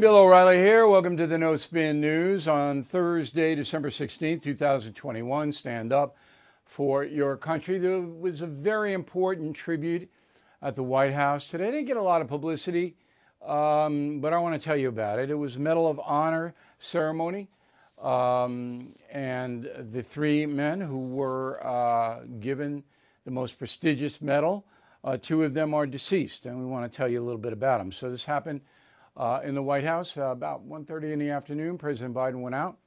Bill O'Reilly here. Welcome to the No Spin News on Thursday, December 16th, 2021. Stand up for your country. There was a very important tribute at the White House today. I didn't get a lot of publicity, um, but I want to tell you about it. It was a Medal of Honor ceremony, um, and the three men who were uh, given the most prestigious medal, uh, two of them are deceased, and we want to tell you a little bit about them. So this happened uh, in the White House uh, about 1.30 in the afternoon. President Biden went out.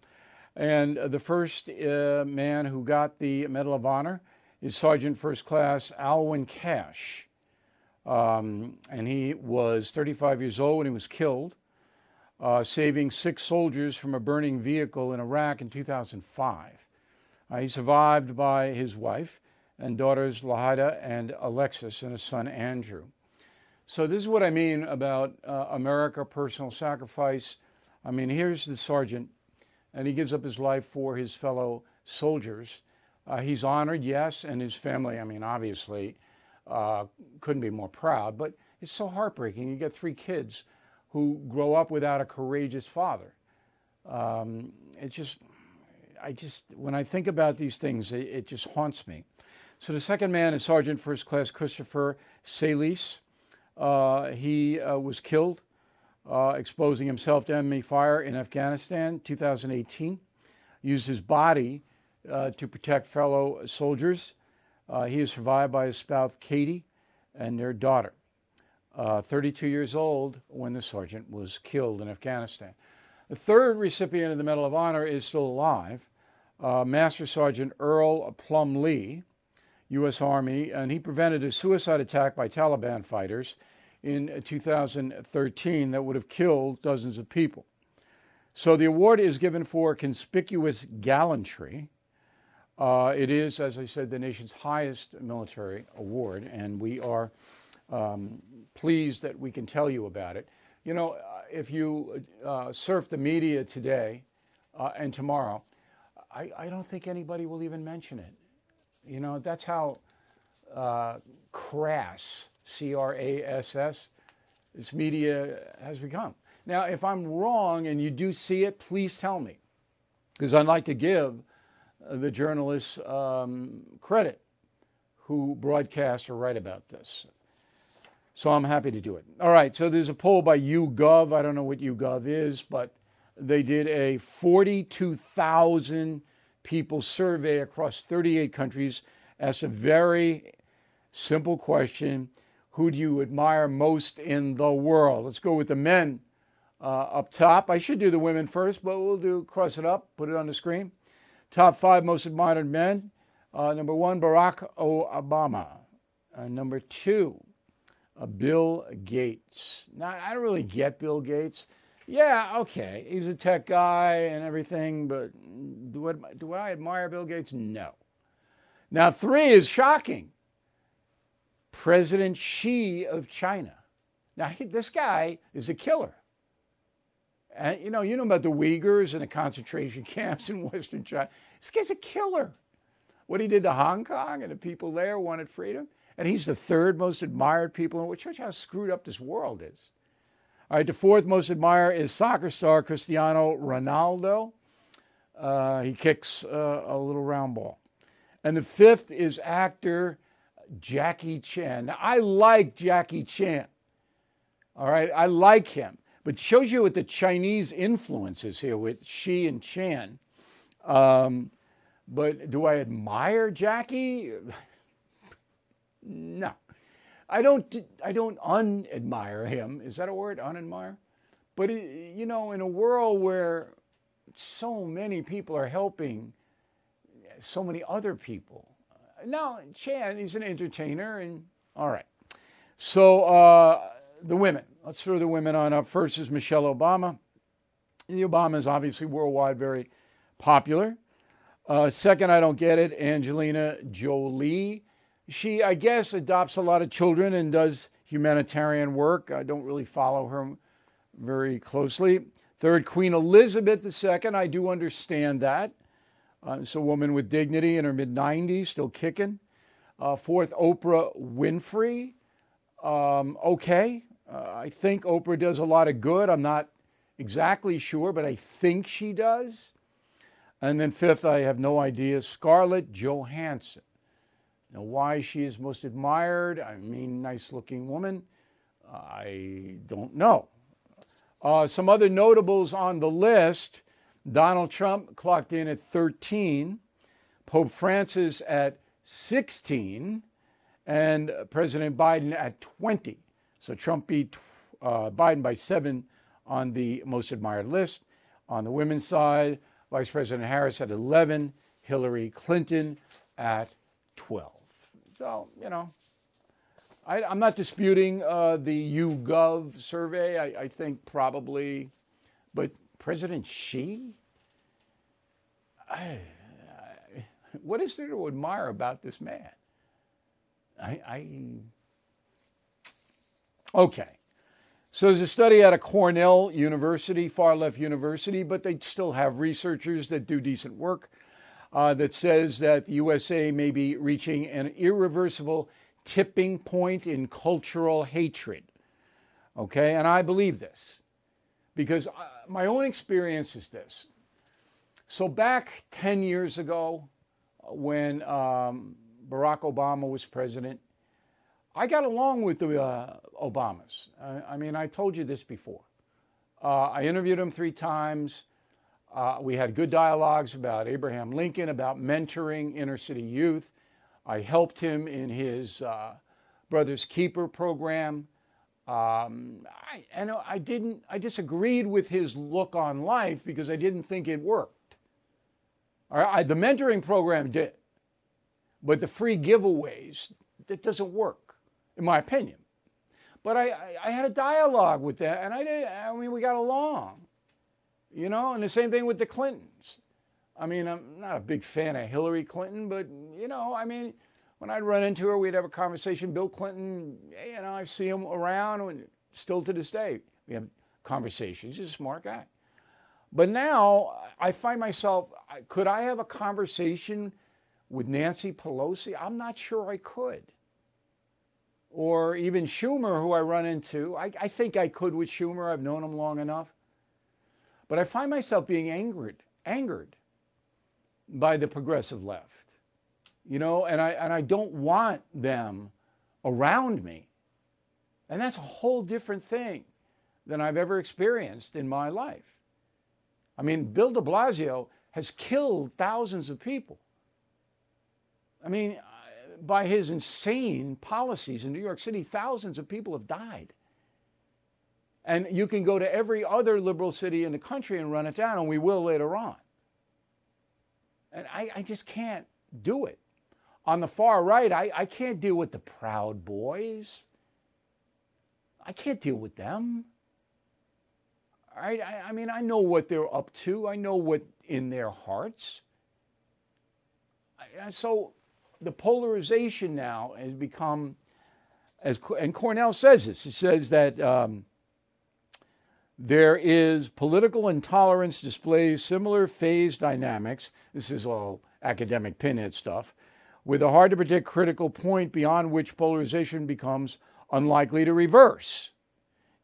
And uh, the first uh, man who got the Medal of Honor is Sergeant First Class Alwyn Cashe, Um, and he was 35 years old when he was killed, uh, saving six soldiers from a burning vehicle in Iraq in 2005. Uh, he survived by his wife and daughters Lahida and Alexis and his son Andrew. So this is what I mean about uh, America personal sacrifice. I mean, here's the sergeant, and he gives up his life for his fellow soldiers. Uh, he's honored, yes, and his family, I mean, obviously, uh, couldn't be more proud, but it's so heartbreaking. You get three kids who grow up without a courageous father. Um, it just, I just, when I think about these things, it, it just haunts me. So the second man is Sergeant First Class Christopher Celiz. Uh, he uh, was killed uh, exposing himself to enemy fire in Afghanistan 2018. Used his body uh, to protect fellow soldiers. Uh, he is survived by his spouse Katie and their daughter. 32 years old when the sergeant was killed in Afghanistan. The third recipient of the Medal of Honor is still alive, Master Sergeant Earl Plumlee. U.S. Army, and he prevented a suicide attack by Taliban fighters in 2013 that would have killed dozens of people. So the award is given for conspicuous gallantry. Uh, it is, as I said, the nation's highest military award, and we are um, pleased that we can tell you about it. You know, uh, if you uh, surf the media today uh, and tomorrow, I, I don't think anybody will even mention it. You know, that's how uh, crass, C R A S S, this media has become. Now, if I'm wrong and you do see it, please tell me, because I'd like to give the journalists um, credit who broadcast or write about this. So I'm happy to do it. All right, so there's a poll by YouGov. I don't know what YouGov is, but they did a 42,000 people survey across 38 countries asked a very simple question Who do you admire most in the world? Let's go with the men uh, up top. I should do the women first, but we'll do cross it up, put it on the screen. Top five most admired men. Uh, number one, Barack Obama. Uh, number two, uh, Bill Gates. Now, I don't really get Bill Gates. Yeah, okay, he's a tech guy and everything, but do I, do I admire Bill Gates? No. Now, three is shocking. President Xi of China. Now, he, this guy is a killer. And you know, you know about the Uyghurs and the concentration camps in Western China. This guy's a killer. What he did to Hong Kong and the people there wanted freedom. And he's the third most admired people in which how screwed up this world is. All right, the fourth most admired is soccer star Cristiano Ronaldo. Uh, he kicks uh, a little round ball. And the fifth is actor Jackie Chan. Now, I like Jackie Chan. All right, I like him. But shows you what the Chinese influence is here with Xi and Chan. Um, but do I admire Jackie? no. I don't, I don't unadmire him. Is that a word, unadmire? But, you know, in a world where so many people are helping so many other people. Now, Chan, he's an entertainer, and all right. So, uh, the women. Let's throw the women on up. First is Michelle Obama. The Obama is obviously worldwide very popular. Uh, second, I don't get it, Angelina Jolie she, I guess, adopts a lot of children and does humanitarian work. I don't really follow her very closely. Third, Queen Elizabeth II. I do understand that. Uh, it's a woman with dignity in her mid 90s, still kicking. Uh, fourth, Oprah Winfrey. Um, okay. Uh, I think Oprah does a lot of good. I'm not exactly sure, but I think she does. And then fifth, I have no idea, Scarlett Johansson. Now, why she is most admired, I mean, nice looking woman, I don't know. Uh, some other notables on the list Donald Trump clocked in at 13, Pope Francis at 16, and President Biden at 20. So Trump beat uh, Biden by seven on the most admired list. On the women's side, Vice President Harris at 11, Hillary Clinton at 12. So, you know, I, am not disputing uh, the YouGov survey. I, I, think probably, but President Xi? I, what is there to admire about this man? I, I okay. So there's a study out of Cornell University, far left university, but they still have researchers that do decent work uh, that says that the USA may be reaching an irreversible tipping point in cultural hatred. Okay, and I believe this because uh, my own experience is this. So, back 10 years ago, when um, Barack Obama was president, I got along with the uh, Obamas. I, I, mean, I told you this before. Uh, I interviewed him three times. Uh, we had good dialogues about Abraham Lincoln, about mentoring inner city youth. I helped him in his uh, Brother's Keeper program. Um, I, and I didn't, I disagreed with his look on life because I didn't think it worked. I, the mentoring program did, but the free giveaways, that doesn't work, in my opinion. But I, I, I had a dialogue with that, and I did. I mean, we got along, you know. And the same thing with the Clintons. I mean, I'm not a big fan of Hillary Clinton, but, you know, I mean, when I'd run into her, we'd have a conversation. Bill Clinton, you know, I see him around, and still to this day, we have conversations. He's a smart guy. But now I find myself, could I have a conversation with Nancy Pelosi? I'm not sure I could. Or even Schumer, who I run into. I, I think I could with Schumer. I've known him long enough. But I find myself being angered, angered by the progressive left. You know, and I and I don't want them around me. And that's a whole different thing than I've ever experienced in my life. I mean, Bill de Blasio has killed thousands of people. I mean, by his insane policies in New York City, thousands of people have died. And you can go to every other liberal city in the country and run it down, and we will later on. And I, I just can't do it. On the far right, I, I can't deal with the Proud Boys. I can't deal with them. All right? I, I mean, I know what they're up to, I know what in their hearts. I, so the polarization now has become, as and Cornell says this. He says that um, there is political intolerance displays similar phase dynamics. This is all academic pinhead stuff, with a hard to predict critical point beyond which polarization becomes unlikely to reverse,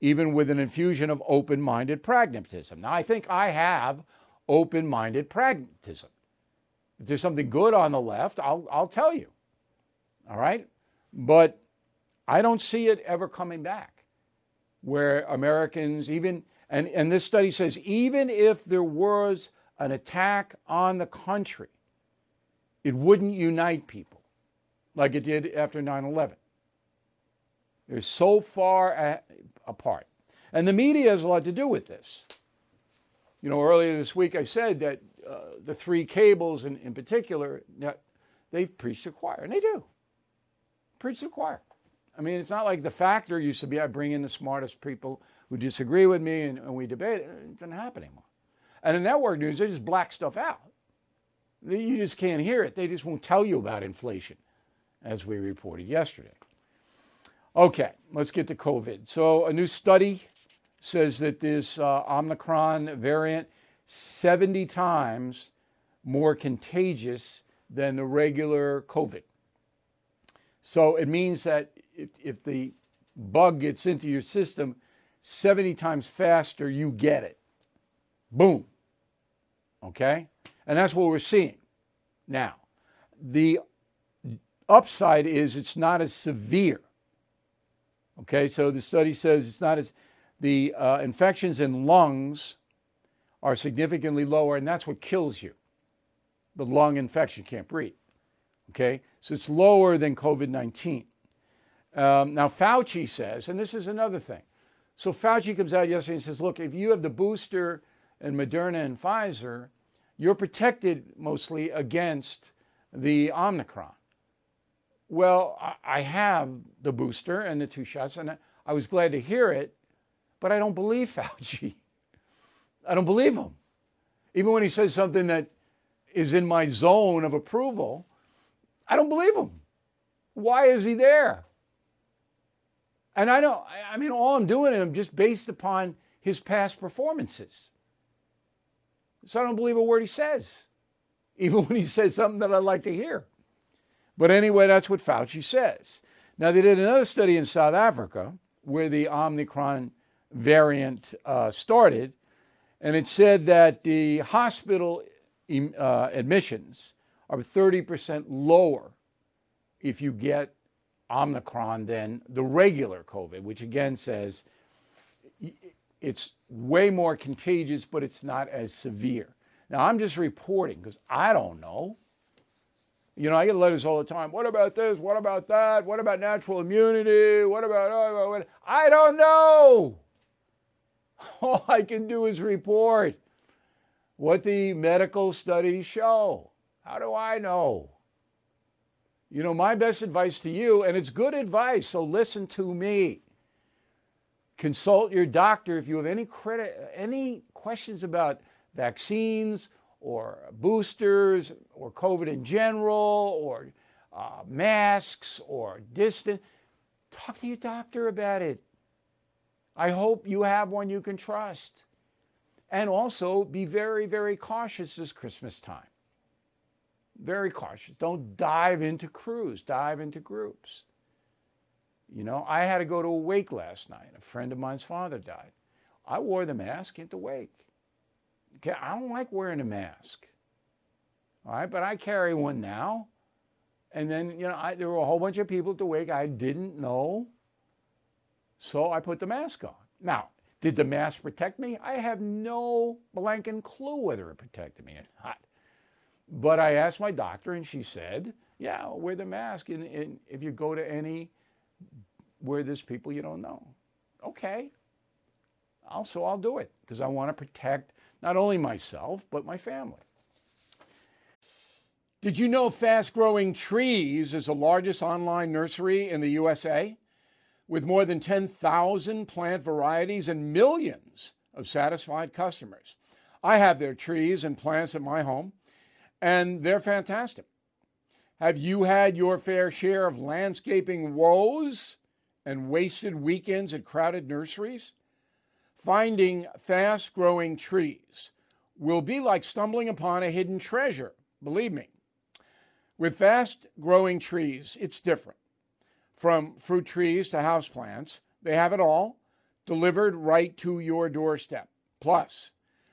even with an infusion of open minded pragmatism. Now, I think I have open minded pragmatism. If there's something good on the left, I'll, I'll tell you. All right? But I don't see it ever coming back where Americans, even, and, and this study says, even if there was an attack on the country, it wouldn't unite people like it did after 9 11. They're so far a- apart. And the media has a lot to do with this. You know, earlier this week I said that uh, the three cables in, in particular, they preach the choir, and they do. Preach the choir. I mean, it's not like the factor used to be I bring in the smartest people who disagree with me and, and we debate. It doesn't happen anymore. And the network news, they just black stuff out. You just can't hear it. They just won't tell you about inflation, as we reported yesterday. Okay, let's get to COVID. So, a new study says that this uh, Omicron variant 70 times more contagious than the regular COVID. So it means that if, if the bug gets into your system 70 times faster, you get it. Boom. Okay? And that's what we're seeing. Now, the upside is it's not as severe. Okay, so the study says it's not as, the uh, infections in lungs are significantly lower, and that's what kills you. The lung infection can't breathe. Okay, so it's lower than COVID 19. Um, now, Fauci says, and this is another thing. So Fauci comes out yesterday and says, look, if you have the booster and Moderna and Pfizer, you're protected mostly against the Omicron. Well, I have the booster and the two shots, and I was glad to hear it, but I don't believe Fauci. I don't believe him. Even when he says something that is in my zone of approval, I don't believe him. Why is he there? And I don't, I mean, all I'm doing is just based upon his past performances. So I don't believe a word he says, even when he says something that I'd like to hear. But anyway, that's what Fauci says. Now, they did another study in South Africa where the Omicron variant uh, started, and it said that the hospital uh, admissions are 30% lower if you get Omicron than the regular COVID, which again says it's way more contagious, but it's not as severe. Now, I'm just reporting because I don't know. You know, I get letters all the time. What about this? What about that? What about natural immunity? What about, oh, oh what? I don't know. All I can do is report what the medical studies show. How do I know? You know, my best advice to you, and it's good advice, so listen to me. Consult your doctor if you have any credit, any questions about vaccines or boosters or COVID in general or uh, masks or distance. Talk to your doctor about it. I hope you have one you can trust. And also be very, very cautious this Christmas time very cautious. Don't dive into crews, dive into groups. You know, I had to go to a wake last night. A friend of mine's father died. I wore the mask the wake. Okay, I don't like wearing a mask. All right, but I carry one now. And then, you know, I, there were a whole bunch of people at the wake I didn't know. So I put the mask on. Now, did the mask protect me? I have no blanking clue whether it protected me or not. But I asked my doctor, and she said, "Yeah, wear the mask, and, and if you go to any where there's people you don't know, okay, also I'll do it because I want to protect not only myself but my family." Did you know Fast Growing Trees is the largest online nursery in the USA? With more than 10,000 plant varieties and millions of satisfied customers. I have their trees and plants at my home and they're fantastic. Have you had your fair share of landscaping woes and wasted weekends at crowded nurseries? Finding fast growing trees will be like stumbling upon a hidden treasure, believe me. With fast growing trees, it's different. From fruit trees to houseplants, they have it all delivered right to your doorstep. Plus,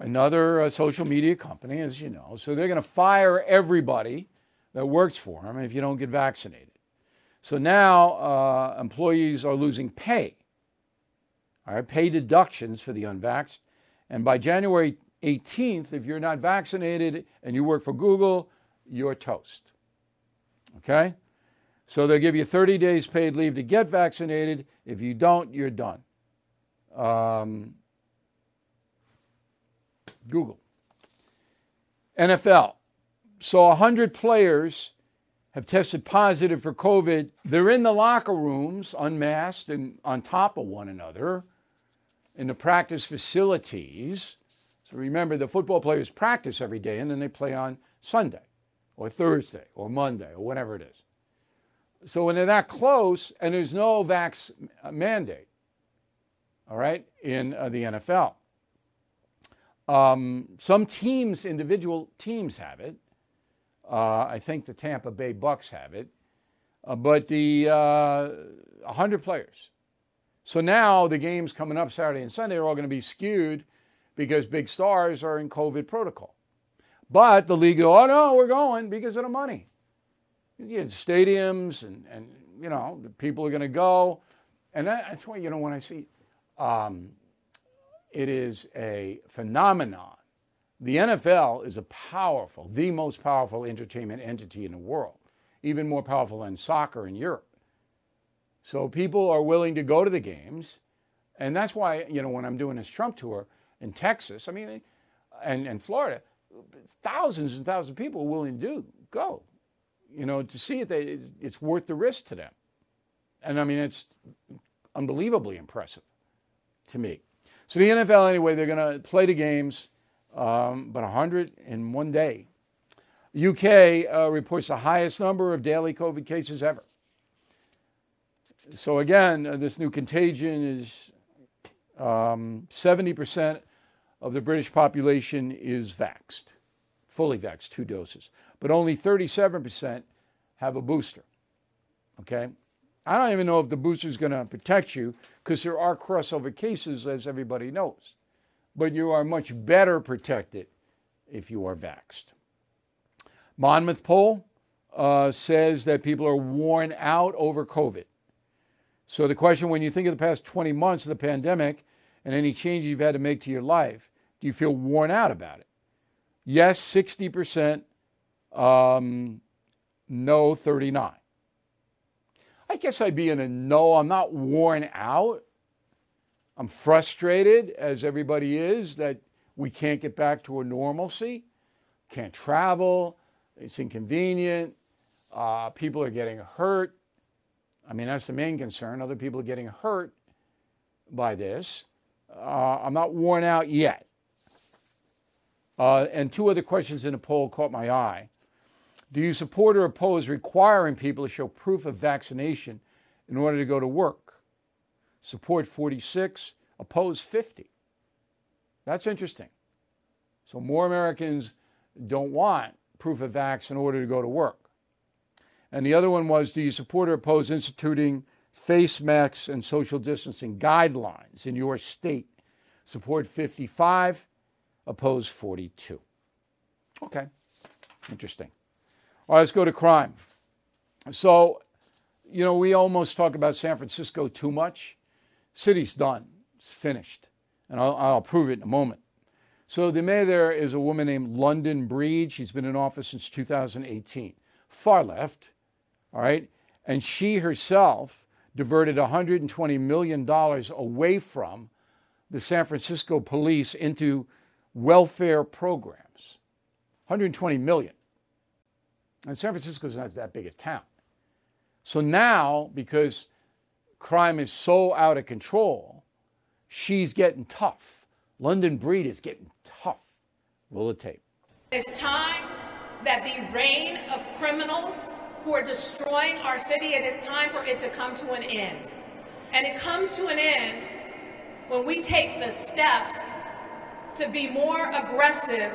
another uh, social media company, as you know. So they're going to fire everybody that works for them if you don't get vaccinated. So now uh, employees are losing pay, all right, pay deductions for the unvaxxed. And by January 18th, if you're not vaccinated and you work for Google, you're toast. Okay? So they'll give you 30 days paid leave to get vaccinated. If you don't, you're done. Um, Google. NFL. So 100 players have tested positive for COVID. They're in the locker rooms, unmasked and on top of one another, in the practice facilities. So remember, the football players practice every day and then they play on Sunday or Thursday or Monday or whatever it is. So when they're that close and there's no vax mandate, all right, in uh, the NFL, um, some teams, individual teams have it. Uh, I think the Tampa Bay Bucks have it, uh, but the uh, 100 players. So now the games coming up Saturday and Sunday are all going to be skewed because big stars are in COVID protocol. But the league, go, oh no, we're going because of the money. You get stadiums and, and you know, people are going to go. And that's why, you know, when I see um, it is a phenomenon. The NFL is a powerful, the most powerful entertainment entity in the world, even more powerful than soccer in Europe. So people are willing to go to the games. And that's why, you know, when I'm doing this Trump tour in Texas, I mean, and, and Florida, thousands and thousands of people are willing to do, go. You know, to see it, they, it's worth the risk to them. And I mean, it's unbelievably impressive to me. So the NFL, anyway, they're going to play the games, um, but 100 in one day. UK uh, reports the highest number of daily COVID cases ever. So again, uh, this new contagion is um, 70% of the British population is vaxxed, fully vaxxed, two doses, but only 37% have a booster. Okay? I don't even know if the booster is going to protect you because there are crossover cases, as everybody knows. But you are much better protected if you are vaxxed. Monmouth poll uh, says that people are worn out over COVID. So the question when you think of the past 20 months of the pandemic and any changes you've had to make to your life, do you feel worn out about it? Yes, 60%, um, no, 39. I guess I'd be in a no. I'm not worn out. I'm frustrated, as everybody is, that we can't get back to a normalcy. Can't travel. It's inconvenient. Uh, people are getting hurt. I mean, that's the main concern. Other people are getting hurt by this. Uh, I'm not worn out yet. Uh, and two other questions in the poll caught my eye. Do you support or oppose requiring people to show proof of vaccination in order to go to work? Support 46, oppose 50. That's interesting. So more Americans don't want proof of vax in order to go to work. And the other one was do you support or oppose instituting face masks and social distancing guidelines in your state? Support 55, oppose 42. Okay, interesting. All right, let's go to crime. So, you know, we almost talk about San Francisco too much. City's done, it's finished. And I'll, I'll prove it in a moment. So, the mayor there is a woman named London Breed. She's been in office since 2018. Far left, all right? And she herself diverted $120 million away from the San Francisco police into welfare programs. 120 million. And San Francisco is not that big a town. So now, because crime is so out of control, she's getting tough. London Breed is getting tough. Roll the tape. It's time that the reign of criminals who are destroying our city, it is time for it to come to an end. And it comes to an end when we take the steps to be more aggressive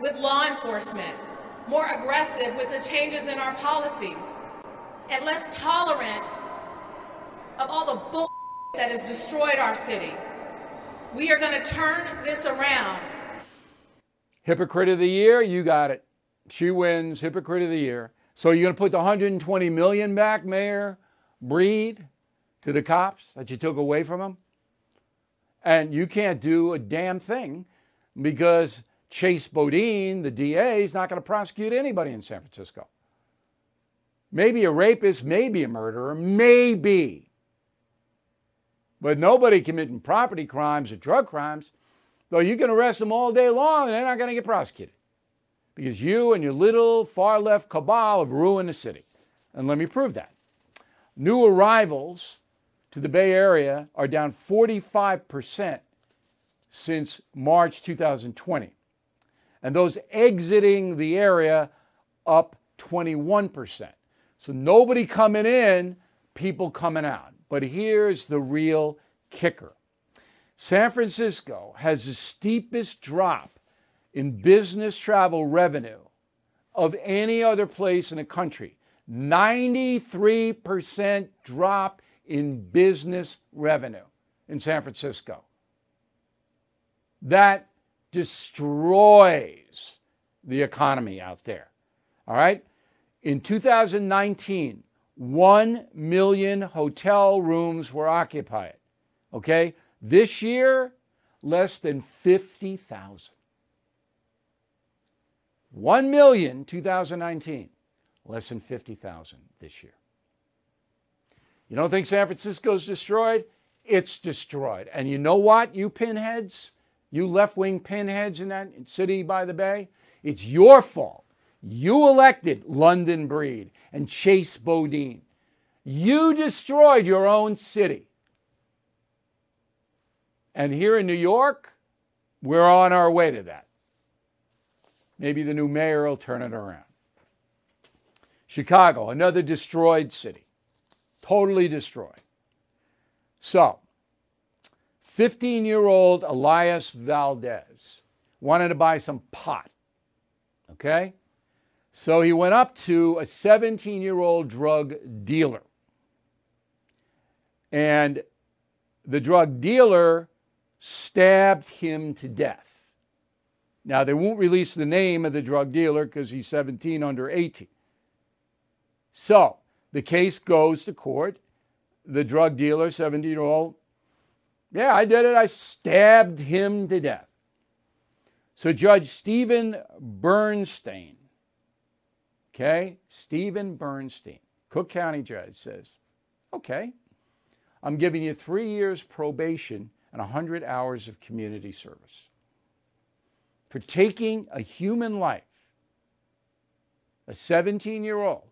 with law enforcement, more aggressive with the changes in our policies, and less tolerant of all the bull that has destroyed our city. We are going to turn this around. Hypocrite of the year, you got it. She wins hypocrite of the year. So you're going to put the 120 million back, Mayor Breed, to the cops that you took away from them? And you can't do a damn thing because Chesa Boudin, the DA, is not going to prosecute anybody in San Francisco. Maybe a rapist, maybe a murderer, maybe. But nobody committing property crimes or drug crimes, though you can arrest them all day long and they're not going to get prosecuted. Because you and your little far left cabal have ruined the city. And let me prove that. New arrivals to the Bay Area are down 45% since March 2020. And those exiting the area up 21%. So nobody coming in, people coming out. But here's the real kicker San Francisco has the steepest drop in business travel revenue of any other place in the country. 93% drop in business revenue in San Francisco. That destroys the economy out there. All right? In 2019, 1 million hotel rooms were occupied. Okay? This year, less than 50,000. 1 million 2019, less than 50,000 this year. You don't think San Francisco's destroyed? It's destroyed. And you know what, you pinheads, you left wing pinheads in that city by the bay? It's your fault. You elected London Breed and Chase Boudin. You destroyed your own city. And here in New York, we're on our way to that. Maybe the new mayor will turn it around. Chicago, another destroyed city, totally destroyed. So, 15 year old Elias Valdez wanted to buy some pot. Okay? So he went up to a 17 year old drug dealer. And the drug dealer stabbed him to death. Now, they won't release the name of the drug dealer because he's 17 under 18. So the case goes to court. The drug dealer, 17 year old, yeah, I did it. I stabbed him to death. So Judge Stephen Bernstein, okay, Stephen Bernstein, Cook County judge says, okay, I'm giving you three years probation and 100 hours of community service. For taking a human life, a 17 year old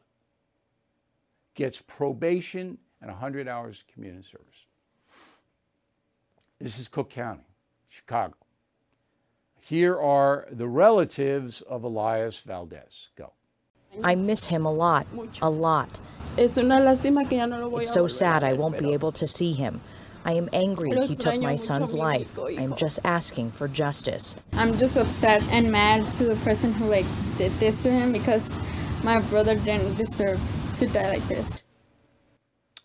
gets probation and 100 hours of community service. This is Cook County, Chicago. Here are the relatives of Elias Valdez. Go. I miss him a lot, a lot. It's so sad I won't be able to see him. I am angry he took my son's life. I am just asking for justice. I'm just upset and mad to the person who like did this to him because my brother didn't deserve to die like this.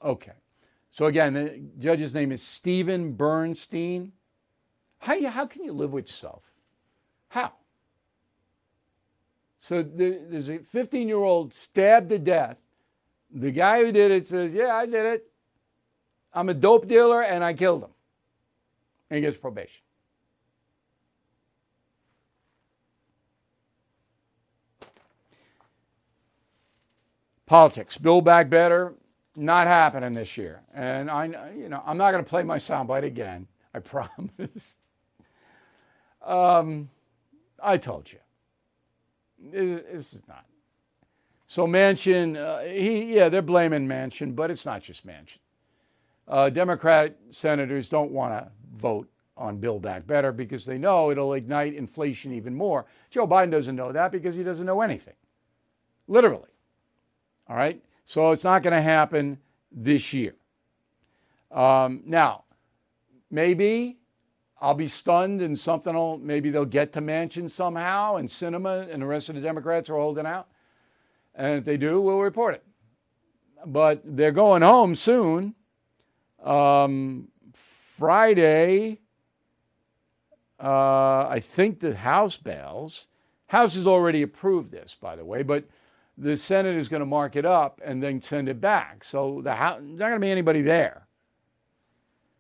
Okay. So again, the judge's name is Stephen Bernstein. How, you, how can you live with yourself? How? So there's a 15 year old stabbed to death. The guy who did it says, Yeah, I did it. I'm a dope dealer and I killed him. And he gets probation. Politics. Build back better. Not happening this year. And I, you know, I'm not going to play my soundbite again. I promise. Um, I told you. This is not. So Manchin, uh, he, yeah, they're blaming Manchin, but it's not just Manchin. uh, Democratic senators don't want to vote on Build Back Better because they know it'll ignite inflation even more. Joe Biden doesn't know that because he doesn't know anything, literally. All right? So it's not going to happen this year. Um, now, maybe I'll be stunned and something will, maybe they'll get to Manchin somehow and Sinema and the rest of the Democrats are holding out. And if they do, we'll report it. But they're going home soon. Um, Friday, uh, I think the House bails. House has already approved this, by the way, but the Senate is going to mark it up and then send it back. So the House, there's not going to be anybody there.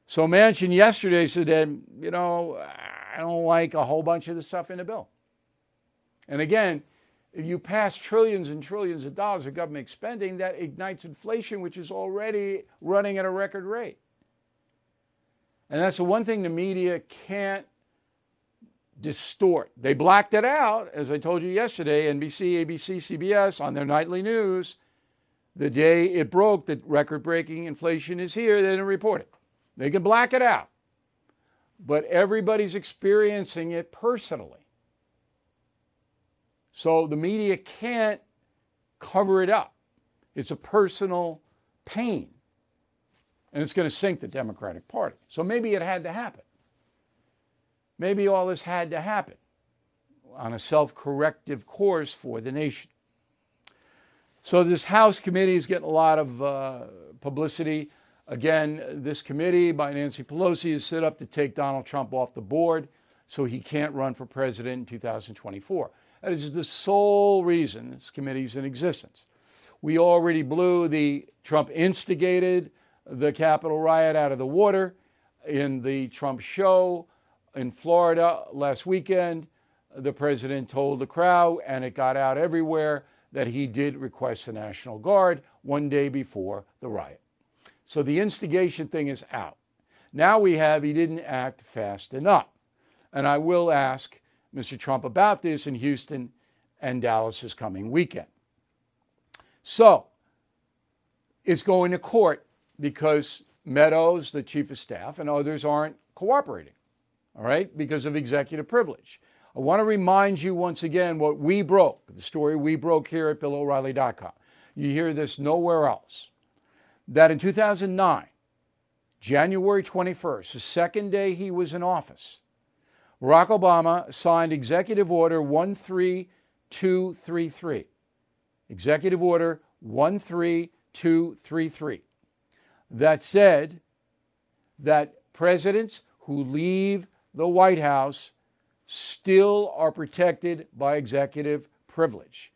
So Manchin yesterday said that, you know, I don't like a whole bunch of the stuff in the bill. And again, if you pass trillions and trillions of dollars of government spending, that ignites inflation, which is already running at a record rate. And that's the one thing the media can't distort. They blacked it out, as I told you yesterday, NBC, ABC, CBS on their nightly news. The day it broke that record breaking inflation is here, they didn't report it. They can black it out. but everybody's experiencing it personally. So the media can't cover it up. It's a personal pain. And it's going to sink the Democratic Party. So maybe it had to happen. Maybe all this had to happen on a self corrective course for the nation. So this House committee is getting a lot of uh, publicity. Again, this committee by Nancy Pelosi is set up to take Donald Trump off the board so he can't run for president in 2024. That is the sole reason this committee is in existence. We already blew the Trump instigated the Capitol riot out of the water in the Trump show in Florida last weekend. The president told the crowd, and it got out everywhere, that he did request the National Guard one day before the riot. So the instigation thing is out. Now we have he didn't act fast enough. And I will ask Mr. Trump about this in Houston and Dallas this coming weekend. So it's going to court because Meadows, the chief of staff, and others aren't cooperating, all right, because of executive privilege. I want to remind you once again what we broke, the story we broke here at BillO'Reilly.com. You hear this nowhere else. That in 2009, January 21st, the second day he was in office, Barack Obama signed Executive Order 13233. Executive Order 13233 that said that presidents who leave the White House still are protected by executive privilege.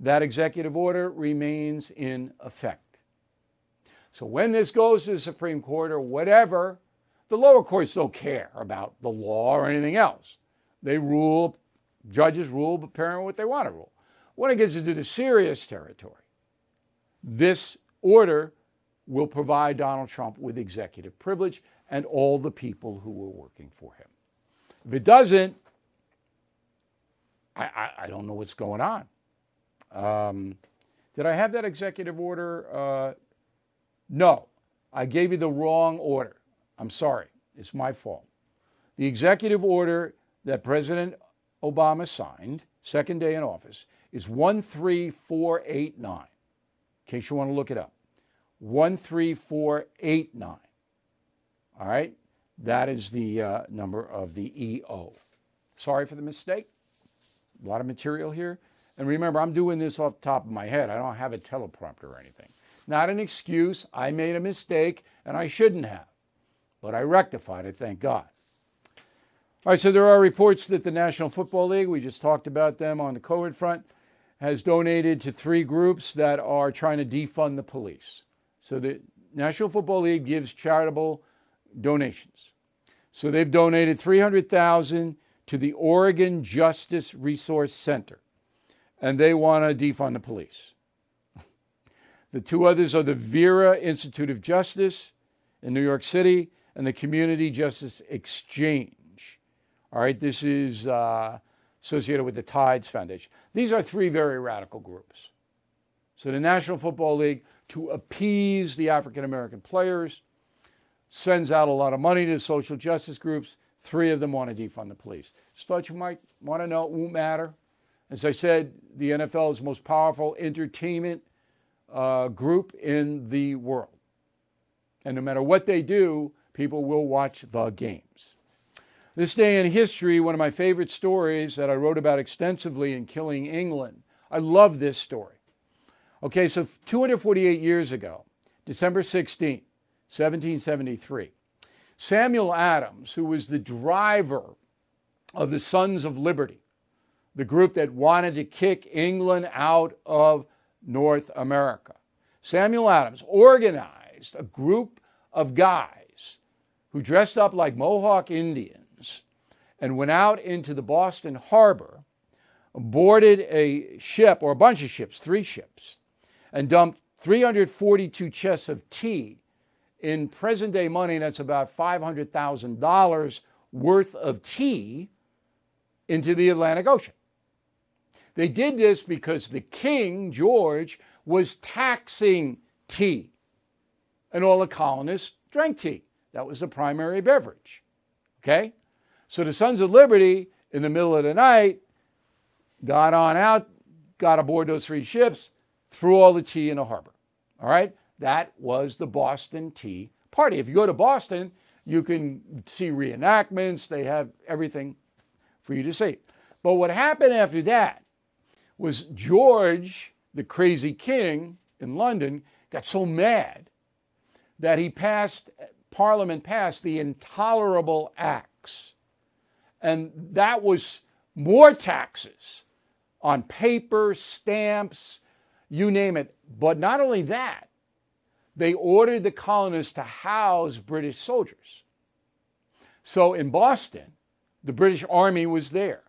That executive order remains in effect. So when this goes to the Supreme Court or whatever, the lower courts don't care about the law or anything else. They rule, judges rule, but apparently what they want to rule. When it gets into the serious territory, this order will provide Donald Trump with executive privilege and all the people who were working for him. If it doesn't, I, I, I don't know what's going on. Um, did I have that executive order? Uh, no, I gave you the wrong order. I'm sorry. It's my fault. The executive order that President Obama signed, second day in office, is 13489, in case you want to look it up. 13489. All right? That is the uh, number of the EO. Sorry for the mistake. A lot of material here. And remember, I'm doing this off the top of my head. I don't have a teleprompter or anything. Not an excuse. I made a mistake and I shouldn't have. But I rectified it, thank God. All right, so there are reports that the National Football League, we just talked about them on the COVID front, has donated to three groups that are trying to defund the police. So the National Football League gives charitable donations. So they've donated 300,000 to the Oregon Justice Resource Center and they want to defund the police. The two others are the Vera Institute of Justice in New York City and the Community Justice Exchange. All right, this is uh, associated with the Tides Foundation. These are three very radical groups. So the National Football League to appease the African American players, sends out a lot of money to social justice groups. Three of them want to defund the police. Thought you might want to know. It won't matter. As I said, the NFL is the most powerful entertainment uh, group in the world. And no matter what they do, people will watch the games. This day in history, one of my favorite stories that I wrote about extensively in Killing England. I love this story. Okay, so 248 years ago, December 16, 1773, Samuel Adams, who was the driver of the Sons of Liberty, the group that wanted to kick England out of North America, Samuel Adams organized a group of guys who dressed up like Mohawk Indians and went out into the Boston harbor, boarded a ship or a bunch of ships, three ships, and dumped 342 chests of tea. In present day money, that's about $500,000 worth of tea into the Atlantic Ocean. They did this because the king, George, was taxing tea, and all the colonists drank tea. That was the primary beverage. Okay? So the Sons of Liberty, in the middle of the night, got on out, got aboard those three ships, threw all the tea in the harbor. All right? That was the Boston Tea Party. If you go to Boston, you can see reenactments, they have everything for you to see. But what happened after that was George, the crazy king in London, got so mad that he passed, Parliament passed the Intolerable Acts. And that was more taxes on paper, stamps, you name it. But not only that, they ordered the colonists to house British soldiers. So in Boston, the British Army was there,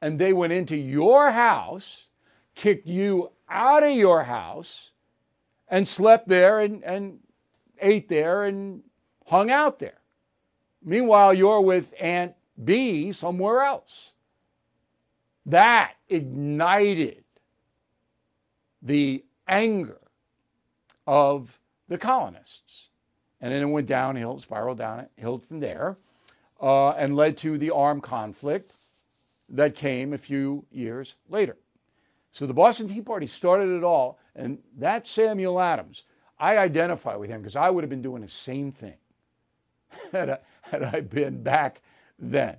and they went into your house, kicked you out of your house, and slept there and, and ate there and hung out there. Meanwhile, you're with Aunt B somewhere else. That ignited the anger of the colonists. And then it went downhill, spiraled downhill from there, uh, and led to the armed conflict that came a few years later. So the Boston Tea Party started it all, and that Samuel Adams, I identify with him because I would have been doing the same thing had I, had I been back then.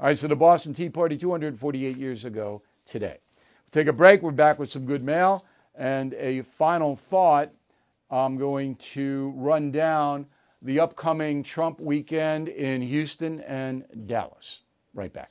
All right, so the Boston Tea Party 248 years ago today. We'll take a break. We're back with some good mail and a final thought. I'm going to run down the upcoming Trump weekend in Houston and Dallas. Right back.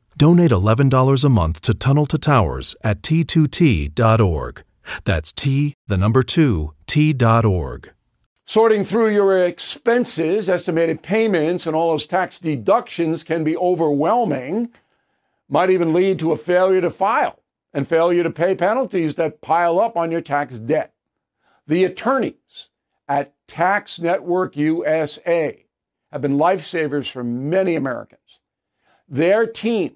Donate $11 a month to Tunnel to Towers at t2t.org. That's T, the number 2, t.org. Sorting through your expenses, estimated payments, and all those tax deductions can be overwhelming, might even lead to a failure to file and failure to pay penalties that pile up on your tax debt. The attorneys at Tax Network USA have been lifesavers for many Americans. Their team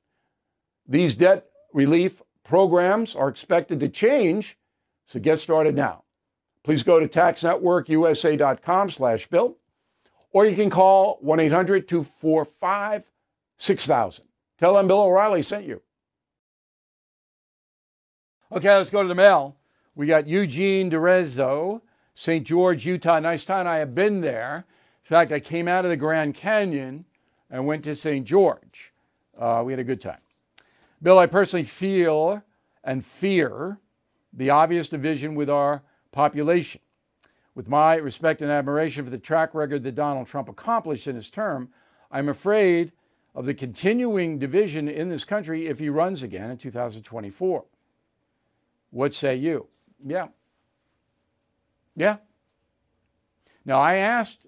these debt relief programs are expected to change, so get started now. Please go to taxnetworkusa.com slash bill, or you can call 1-800-245-6000. Tell them Bill O'Reilly sent you. Okay, let's go to the mail. We got Eugene DeRezzo, St. George, Utah. Nice town. I have been there. In fact, I came out of the Grand Canyon and went to St. George. Uh, we had a good time. Bill, I personally feel and fear the obvious division with our population. With my respect and admiration for the track record that Donald Trump accomplished in his term, I'm afraid of the continuing division in this country if he runs again in 2024. What say you? Yeah. Yeah. Now, I asked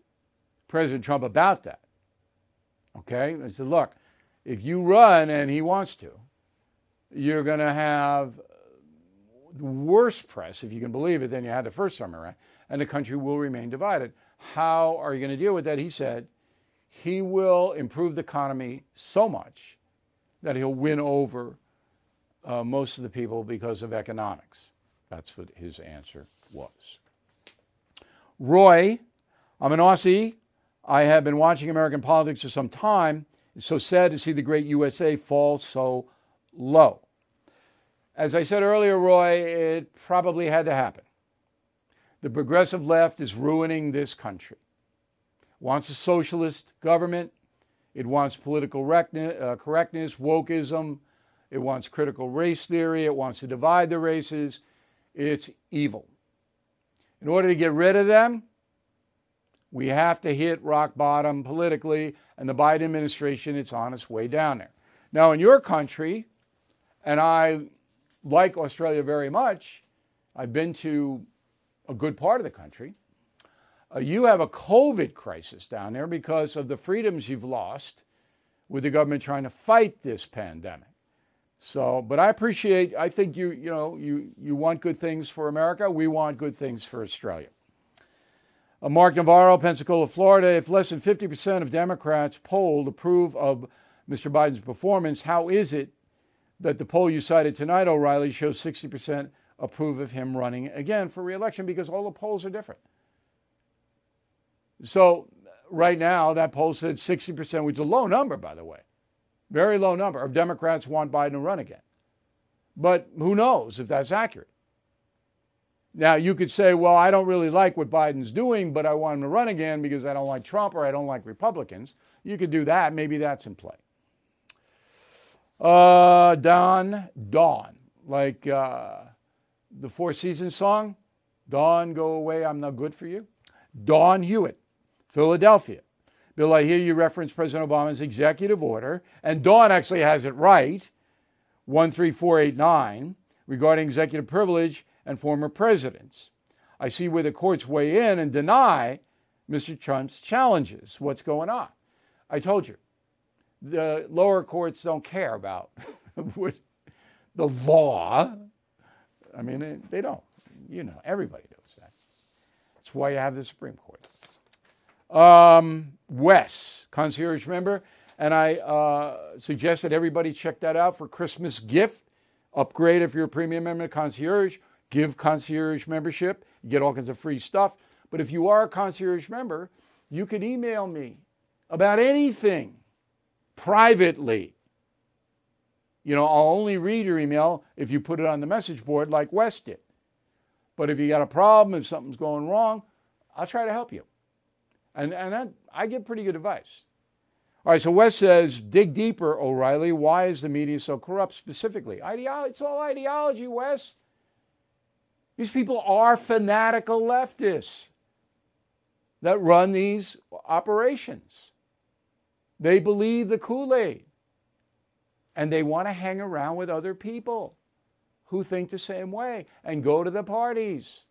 President Trump about that. Okay? I said, look, if you run and he wants to, you're going to have worse press, if you can believe it, than you had the first time around, and the country will remain divided. How are you going to deal with that? He said he will improve the economy so much that he'll win over uh, most of the people because of economics. That's what his answer was. Roy, I'm an Aussie. I have been watching American politics for some time. It's so sad to see the great USA fall so low. As I said earlier, Roy, it probably had to happen. The progressive left is ruining this country. Wants a socialist government. It wants political uh, correctness, wokeism. It wants critical race theory. It wants to divide the races. It's evil. In order to get rid of them, we have to hit rock bottom politically, and the Biden administration is on its way down there. Now, in your country, and I like Australia very much, I've been to a good part of the country. Uh, you have a COVID crisis down there because of the freedoms you've lost with the government trying to fight this pandemic. So, but I appreciate. I think you, you know, you you want good things for America. We want good things for Australia. Uh, Mark Navarro, Pensacola, Florida. If less than 50% of Democrats polled approve of Mr. Biden's performance, how is it that the poll you cited tonight, O'Reilly, shows 60% approve of him running again for reelection? Because all the polls are different. So, right now, that poll said 60%, which is a low number, by the way very low number of Democrats want Biden to run again. But who knows if that's accurate? Now, you could say, well, I don't really like what Biden's doing, but I want him to run again because I don't like Trump or I don't like Republicans. You could do that. Maybe that's in play. Uh, Dawn, Dawn, like uh, the Four Seasons song, Dawn, go away, I'm not good for you. Dawn Hewitt, Philadelphia. Bill, I hear you reference President Obama's executive order, and Dawn actually has it right 13489 regarding executive privilege and former presidents. I see where the courts weigh in and deny Mr. Trump's challenges. What's going on? I told you, the lower courts don't care about the law. I mean, they don't. You know, everybody knows that. That's why you have the Supreme Court. Um, Wes, concierge member, and I uh, suggest that everybody check that out for Christmas gift. Upgrade if you're a premium member concierge. Give concierge membership. You get all kinds of free stuff. But if you are a concierge member, you can email me about anything privately. You know, I'll only read your email if you put it on the message board like Wes did. But if you got a problem, if something's going wrong, I'll try to help you. And, and that, I get pretty good advice. All right, so Wes says, dig deeper, O'Reilly. Why is the media so corrupt specifically? It's all ideology, Wes. These people are fanatical leftists that run these operations. They believe the Kool Aid and they want to hang around with other people who think the same way and go to the parties,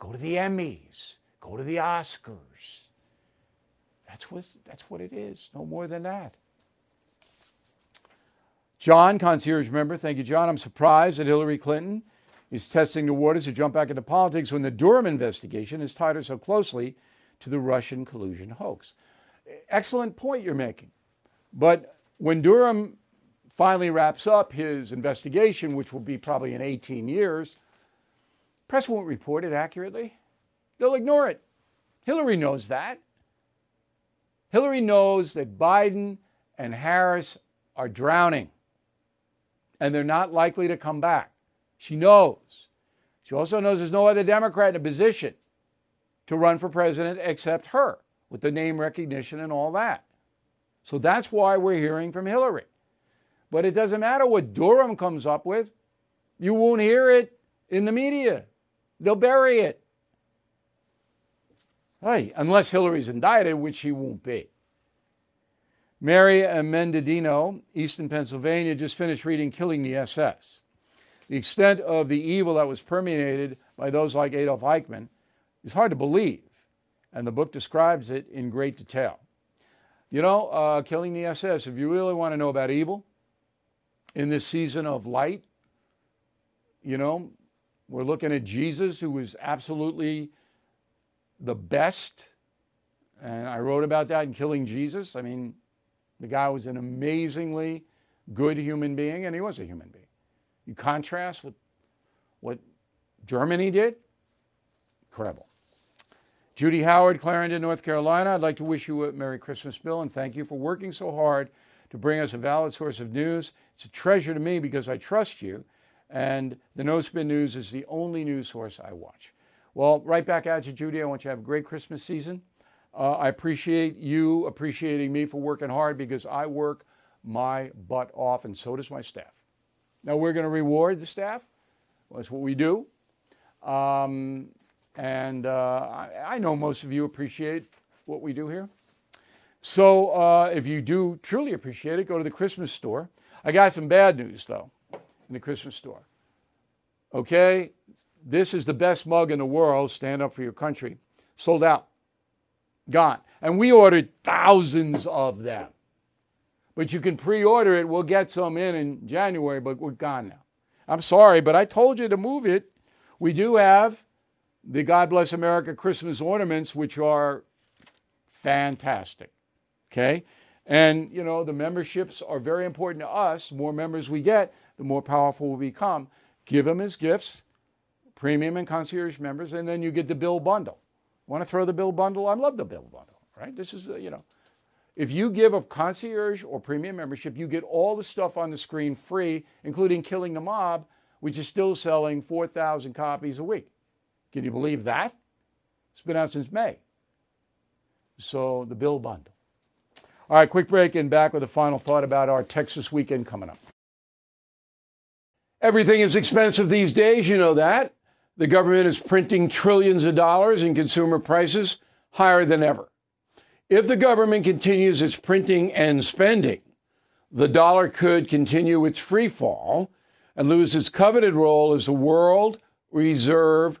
go to the Emmys, Go to the Oscars. That's what, that's what it is, no more than that. John, concierge member, thank you, John. I'm surprised that Hillary Clinton is testing the waters to jump back into politics when the Durham investigation has tied her so closely to the Russian collusion hoax. Excellent point you're making. But when Durham finally wraps up his investigation, which will be probably in 18 years, press won't report it accurately. They'll ignore it. Hillary knows that. Hillary knows that Biden and Harris are drowning and they're not likely to come back. She knows. She also knows there's no other Democrat in a position to run for president except her with the name recognition and all that. So that's why we're hearing from Hillary. But it doesn't matter what Durham comes up with, you won't hear it in the media. They'll bury it. Hey, unless Hillary's indicted, which she won't be. Mary Mendadino, Easton, Pennsylvania, just finished reading Killing the SS. The extent of the evil that was permeated by those like Adolf Eichmann is hard to believe, and the book describes it in great detail. You know, uh, Killing the SS, if you really want to know about evil in this season of light, you know, we're looking at Jesus, who was absolutely the best. And I wrote about that in Killing Jesus. I mean, the guy was an amazingly good human being, and he was a human being. You contrast with what Germany did, incredible. Judy Howard, Clarendon, North Carolina, I'd like to wish you a Merry Christmas, Bill, and thank you for working so hard to bring us a valid source of news. It's a treasure to me because I trust you, and the No Spin News is the only news source I watch. Well, right back at you, Judy. I want you to have a great Christmas season. Uh, I appreciate you appreciating me for working hard because I work my butt off, and so does my staff. Now, we're going to reward the staff. That's what we do. Um, and uh, I, I, know most of you appreciate what we do here. So uh, if you do truly appreciate it, go to the Christmas store. I got some bad news, though, in the Christmas store. Okay? This is the best mug in the world. Stand up for your country. Sold out. Gone. And we ordered thousands of them. But you can pre order it. We'll get some in in January, but we're gone now. I'm sorry, but I told you to move it. We do have the God Bless America Christmas ornaments, which are fantastic. Okay? And, you know, the memberships are very important to us. The more members we get, the more powerful we become. Give them as gifts, premium and concierge members, and then you get the bill bundle. Want to throw the bill bundle? I love the bill bundle, right? This is, you know, if you give a concierge or premium membership, you get all the stuff on the screen free, including Killing the Mob, which is still selling 4,000 copies a week. Can you believe that? It's been out since May. So the bill bundle. All right, quick break and back with a final thought about our Texas weekend coming up. Everything is expensive these days, you know that. The government is printing trillions of dollars and consumer prices higher than ever. If the government continues its printing and spending, the dollar could continue its free fall and lose its coveted role as the world reserve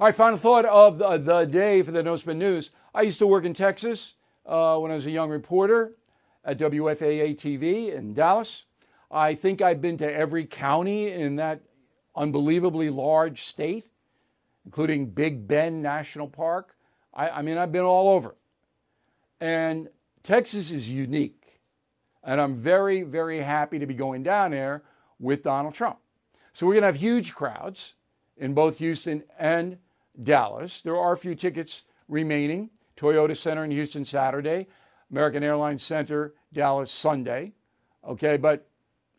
All right, final thought of the, the day for the No Spin News. I used to work in Texas uh, when I was a young reporter at WFAA TV in Dallas. I think I've been to every county in that unbelievably large state, including Big Bend National Park. I, I mean, I've been all over. And Texas is unique. And I'm very, very happy to be going down there with Donald Trump. So we're going to have huge crowds in both Houston and Dallas. There are a few tickets remaining. Toyota Center in Houston Saturday, American Airlines Center, Dallas Sunday. Okay, but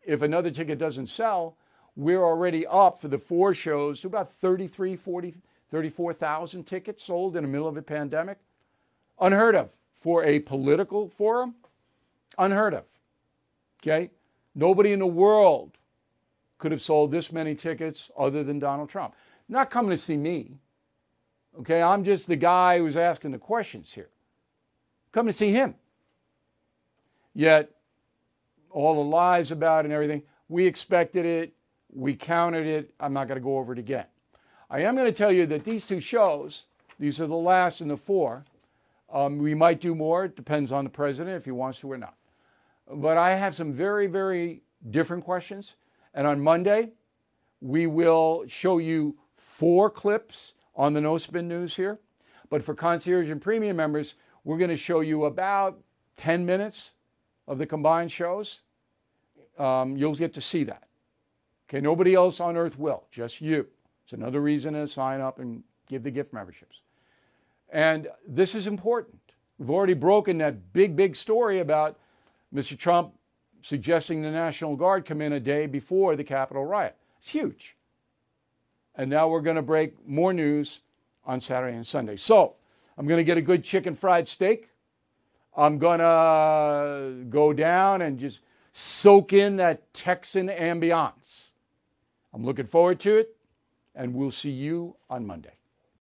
if another ticket doesn't sell, we're already up for the four shows to about 33, 40, 34,000 tickets sold in the middle of a pandemic. Unheard of for a political forum. Unheard of. Okay? Nobody in the world could have sold this many tickets other than Donald Trump. Not coming to see me. Okay? I'm just the guy who's asking the questions here. Come to see him. Yet, all the lies about it and everything, we expected it, we counted it. I'm not going to go over it again. I am going to tell you that these two shows, these are the last in the four. Um, we might do more. It depends on the president if he wants to or not. But I have some very, very different questions. And on Monday, we will show you four clips on the No Spin News here. But for concierge and premium members, we're going to show you about 10 minutes of the combined shows. Um, you'll get to see that. Okay, nobody else on earth will, just you. It's another reason to sign up and give the gift memberships. And this is important. We've already broken that big, big story about Mr. Trump suggesting the National Guard come in a day before the Capitol riot. It's huge. And now we're going to break more news on Saturday and Sunday. So I'm going to get a good chicken fried steak. I'm going to go down and just soak in that Texan ambiance. I'm looking forward to it, and we'll see you on Monday.